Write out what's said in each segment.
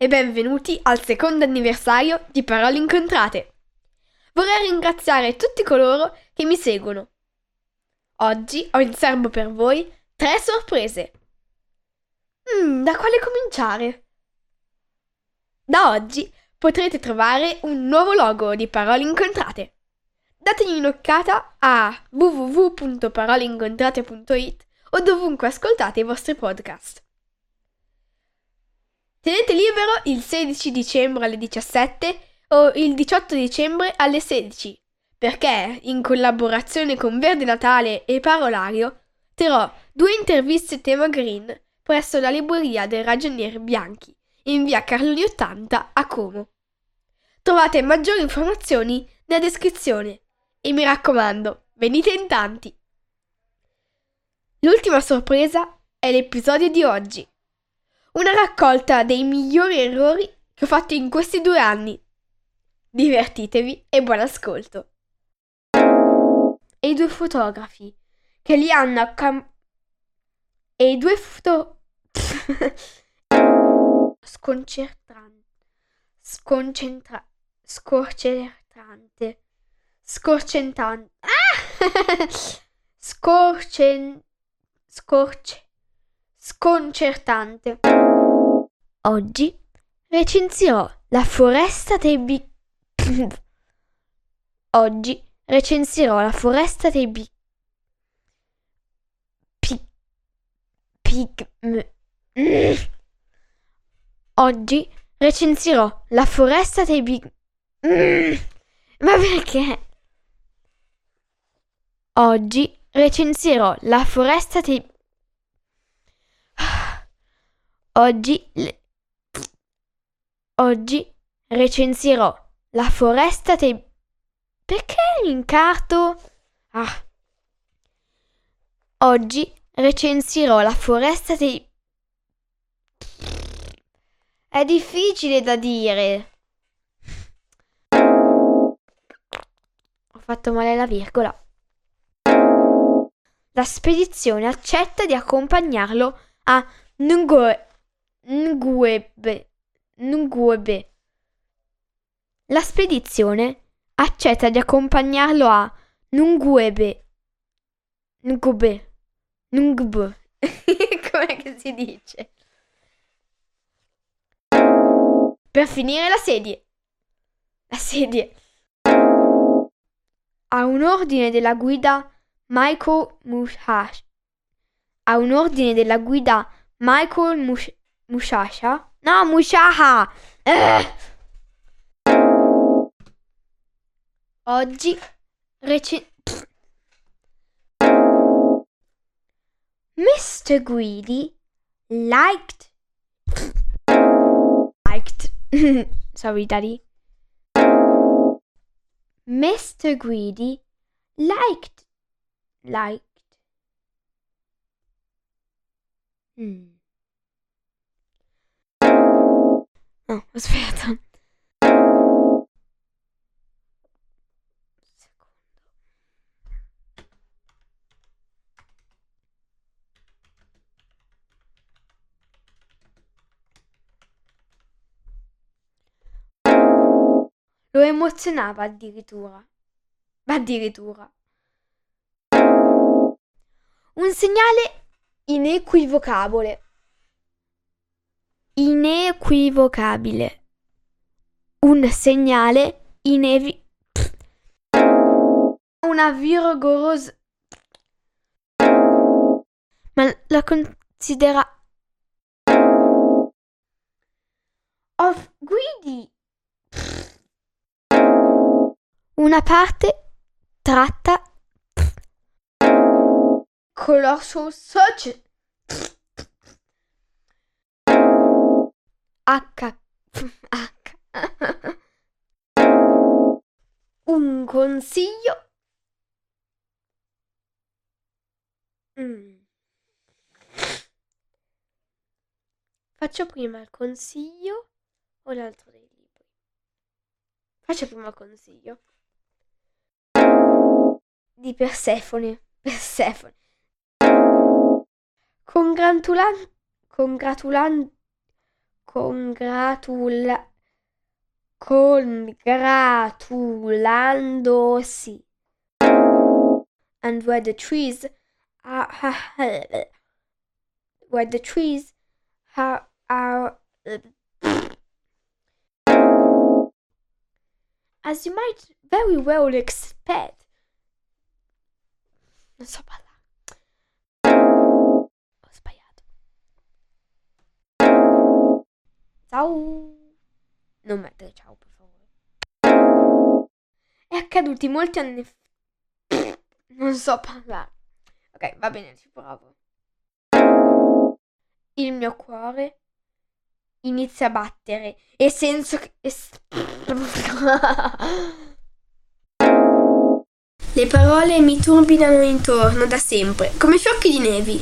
e benvenuti al secondo anniversario di Parole Incontrate. Vorrei ringraziare tutti coloro che mi seguono. Oggi ho in serbo per voi tre sorprese. Mm, da quale cominciare? Da oggi potrete trovare un nuovo logo di Parole Incontrate. Dategli un'occhiata a www.paroleincontrate.it o dovunque ascoltate i vostri podcast. Tenete libero il 16 dicembre alle 17 o il 18 dicembre alle 16, perché in collaborazione con Verde Natale e Parolario terrò due interviste tema green presso la libreria del Ragionier Bianchi in via Carloni 80 a Como. Trovate maggiori informazioni nella descrizione e mi raccomando, venite in tanti! L'ultima sorpresa è l'episodio di oggi una raccolta dei migliori errori che ho fatto in questi due anni. Divertitevi e buon ascolto. E i due fotografi che li hanno accam... E i due foto... Sconcertante. Sconcentra... Scorcertante. Scorcentante. Ah! Scorcen... Scorce... Sconcertante. Oggi recensirò la foresta dei big... Oggi recensirò la foresta dei big... Pig... Pig... Oggi recensirò la foresta dei big... Ma perché? Oggi recensirò la foresta dei... Oggi... Oggi recensirò la foresta dei... Perché l'incarto? Ah. Oggi recensirò la foresta dei... È difficile da dire. Ho fatto male la virgola. La spedizione accetta di accompagnarlo a Nungoe Nguebe. Nguebe. La spedizione accetta di accompagnarlo a Nguebe. Ngube. Com'è che si dice? Per finire la sedie. La sedie. A un ordine della guida Michael Mushash. A un ordine della guida Michael Mush- Mushasha? No, Mushaha! Oggi. Mr. Greedy liked... Liked... Sorry, Daddy. Mr. Greedy liked... Liked... Hmm. Oh, aspetta. Lo emozionava addirittura. Addirittura. Un segnale inequivocabile. Inequivocabile. un segnale inevi... Una virgolosa... Ma la considera... Of guidi... Una parte tratta... Colossal Search... H... H... Un consiglio. Mm. Faccio prima il consiglio o l'altro dei libri? Faccio prima il consiglio. Di Persefone. Persefone. Congratulan... Congratulan... Congratula... Congratulandosi. And where the trees are... Where the trees are... are as you might very well expect. Ciao. Non mettere ciao, per favore. È accaduti molti anni fa. Non so parlare. Ok, va bene, ci provo. Il mio cuore inizia a battere e senso che... Le parole mi turbinano intorno da sempre, come fiocchi di neve.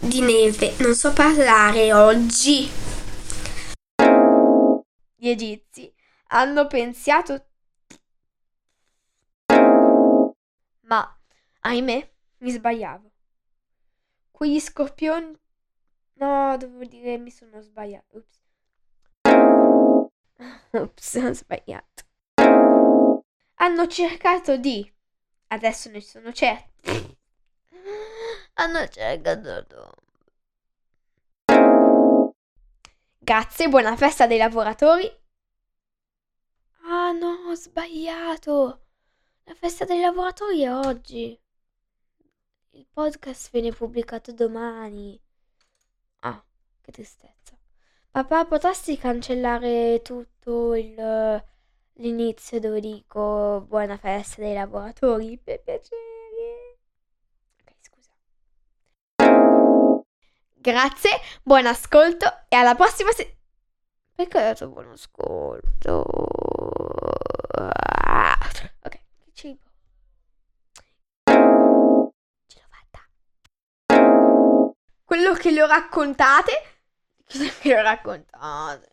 Di neve, non so parlare oggi. Gli egizi hanno pensato... Ma, ahimè, mi sbagliavo. Quegli scorpioni... No, devo dire mi sono sbagliato. Ups. Ups, ho sbagliato. Hanno cercato di... Adesso ne sono certo. Hanno cercato... Grazie, buona festa dei lavoratori. Ah no, ho sbagliato. La festa dei lavoratori è oggi. Il podcast viene pubblicato domani. Ah, che tristezza. Papà, potresti cancellare tutto il, l'inizio dove dico buona festa dei lavoratori? Per piacere. Grazie, buon ascolto e alla prossima se... Perché ho detto buon ascolto? Ok, cibo. Ce l'ho fatta. Quello che le ho raccontate. Che le ho raccontate.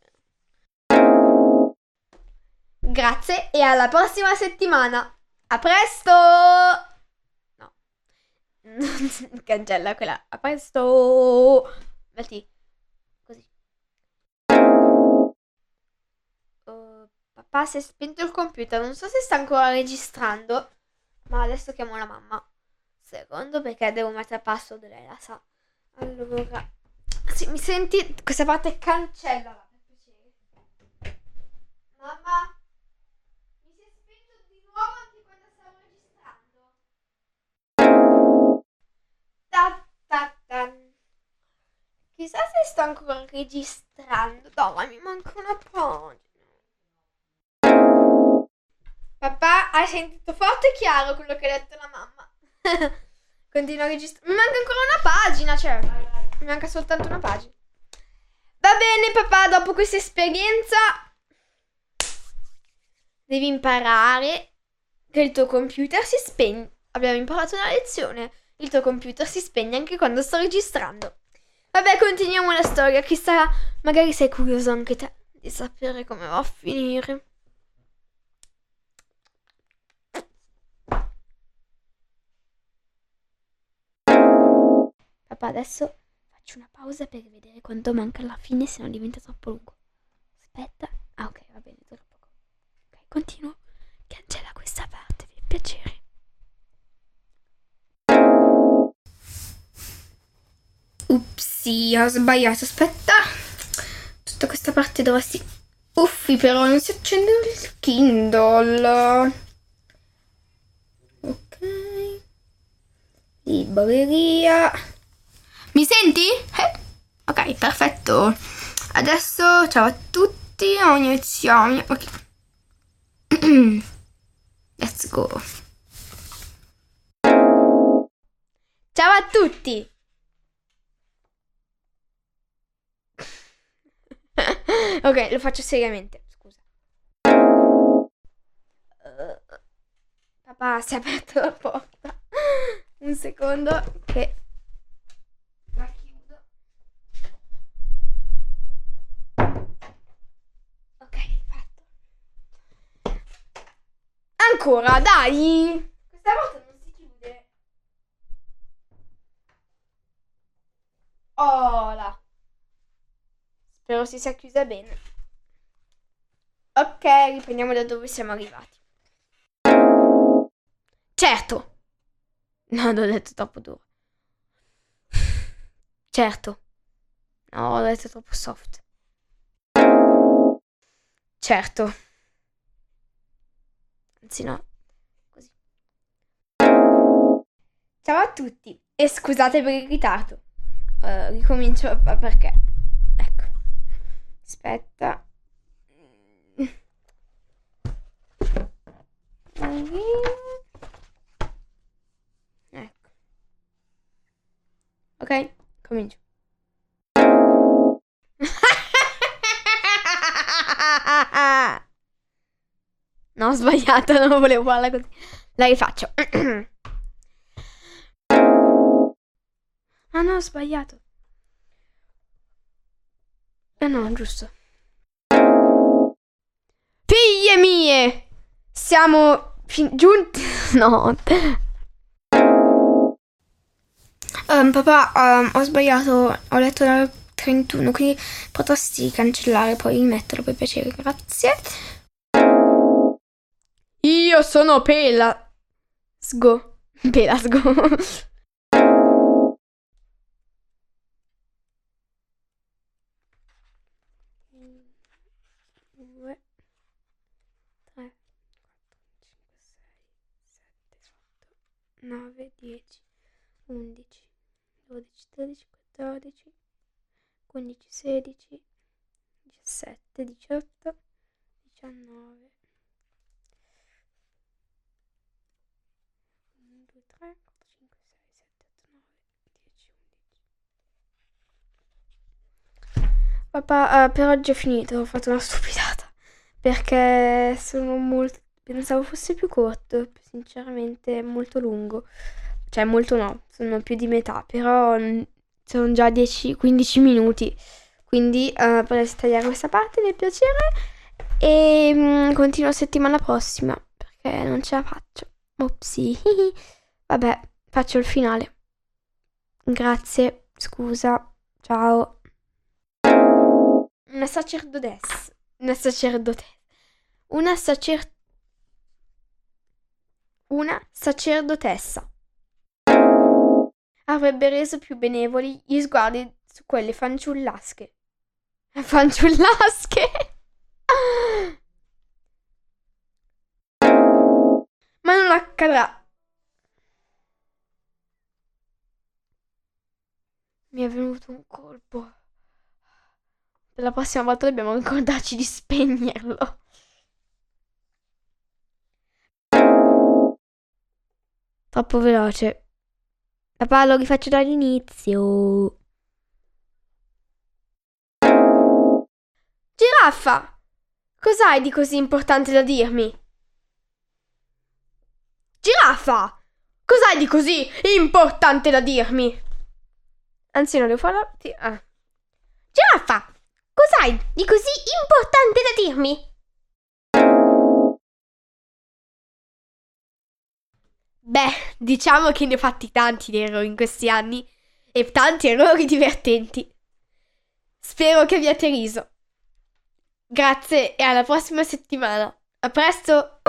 Grazie e alla prossima settimana. A presto! Cancella quella. A presto! Metti così. Uh, papà si è spento il computer. Non so se sta ancora registrando. Ma adesso chiamo la mamma. Secondo perché devo mettere password, lei la sa. Allora. Sì, mi senti? Questa parte piacere. Mamma? Sto ancora registrando. No, ma mi manca una pagina. Papà, hai sentito forte e chiaro quello che ha detto la mamma. Continua a registrare. Mi manca ancora una pagina, cioè. Mi manca soltanto una pagina. Va bene, papà, dopo questa esperienza devi imparare che il tuo computer si spegne. Abbiamo imparato una lezione. Il tuo computer si spegne anche quando sto registrando. Vabbè, continuiamo la storia. Chissà, magari sei curioso anche te di sapere come va a finire. Papà, adesso faccio una pausa per vedere quanto manca alla fine, se non diventa troppo lungo. Aspetta. Ah, ok, va bene, tra poco. Ok, continuo. Cancella questa parte, per piacere. Upsi, ho sbagliato. Aspetta. Tutta questa parte dovresti Uffi, però non si accende il Kindle. Ok. Libreria. Mi senti? Eh. Ok, perfetto. Adesso ciao a tutti, iniziamo. Ok. Let's go. Ciao a tutti. Ok, lo faccio seriamente. Scusa. Papà, si è aperto la porta. Un secondo che la chiudo. Ancora, dai. Questa volta non si chiude. Oh là. Spero si sia chiusa bene. Ok, riprendiamo da dove siamo arrivati. Certo. No, l'ho detto troppo duro. Certo. No, l'ho detto troppo soft. Certo. Anzi no, così. Ciao a tutti e scusate per il ritardo. Uh, ricomincio perché Aspetta. Ecco. Ok, comincio. No, ho sbagliato, non volevo farla così. La rifaccio. Ah no, ho sbagliato. Eh no, giusto. Figlie mie! Siamo giunti... No. Um, papà, um, ho sbagliato. Ho letto la 31, quindi potresti cancellare poi rimetterlo per piacere, grazie. Io sono Pela. Sgo. Pelasgo. 9, 10, 11, 12, 13, 14, 15, 16, 17, 18, 19. 1, 2, 3, 4, 5, 6, 7, 8, 9, 10, 11. Papà, uh, per oggi è finito, ho fatto una stupidata perché sono molto Pensavo fosse più corto, sinceramente è molto lungo. Cioè molto no, sono più di metà, però sono già 10-15 minuti. Quindi uh, potresti tagliare questa parte per piacere. E um, continuo settimana prossima, perché non ce la faccio. Opsi. Vabbè, faccio il finale. Grazie, scusa, ciao. Una sacerdotessa. Una sacerdotessa. Una sacer... Una sacerdotessa. Avrebbe reso più benevoli gli sguardi su quelle fanciullasche. Fanciullasche? Ma non accadrà. Mi è venuto un colpo. La prossima volta dobbiamo ricordarci di spegnerlo. Troppo veloce. Papà, lo rifaccio dall'inizio. Giraffa! Cos'hai di così importante da dirmi? Giraffa! Cos'hai di così importante da dirmi? Anzi, non devo farla. Ah. Giraffa! Cos'hai di così importante da dirmi? Beh, diciamo che ne ho fatti tanti di errori in questi anni e tanti errori divertenti. Spero che abbiate riso. Grazie e alla prossima settimana. A presto!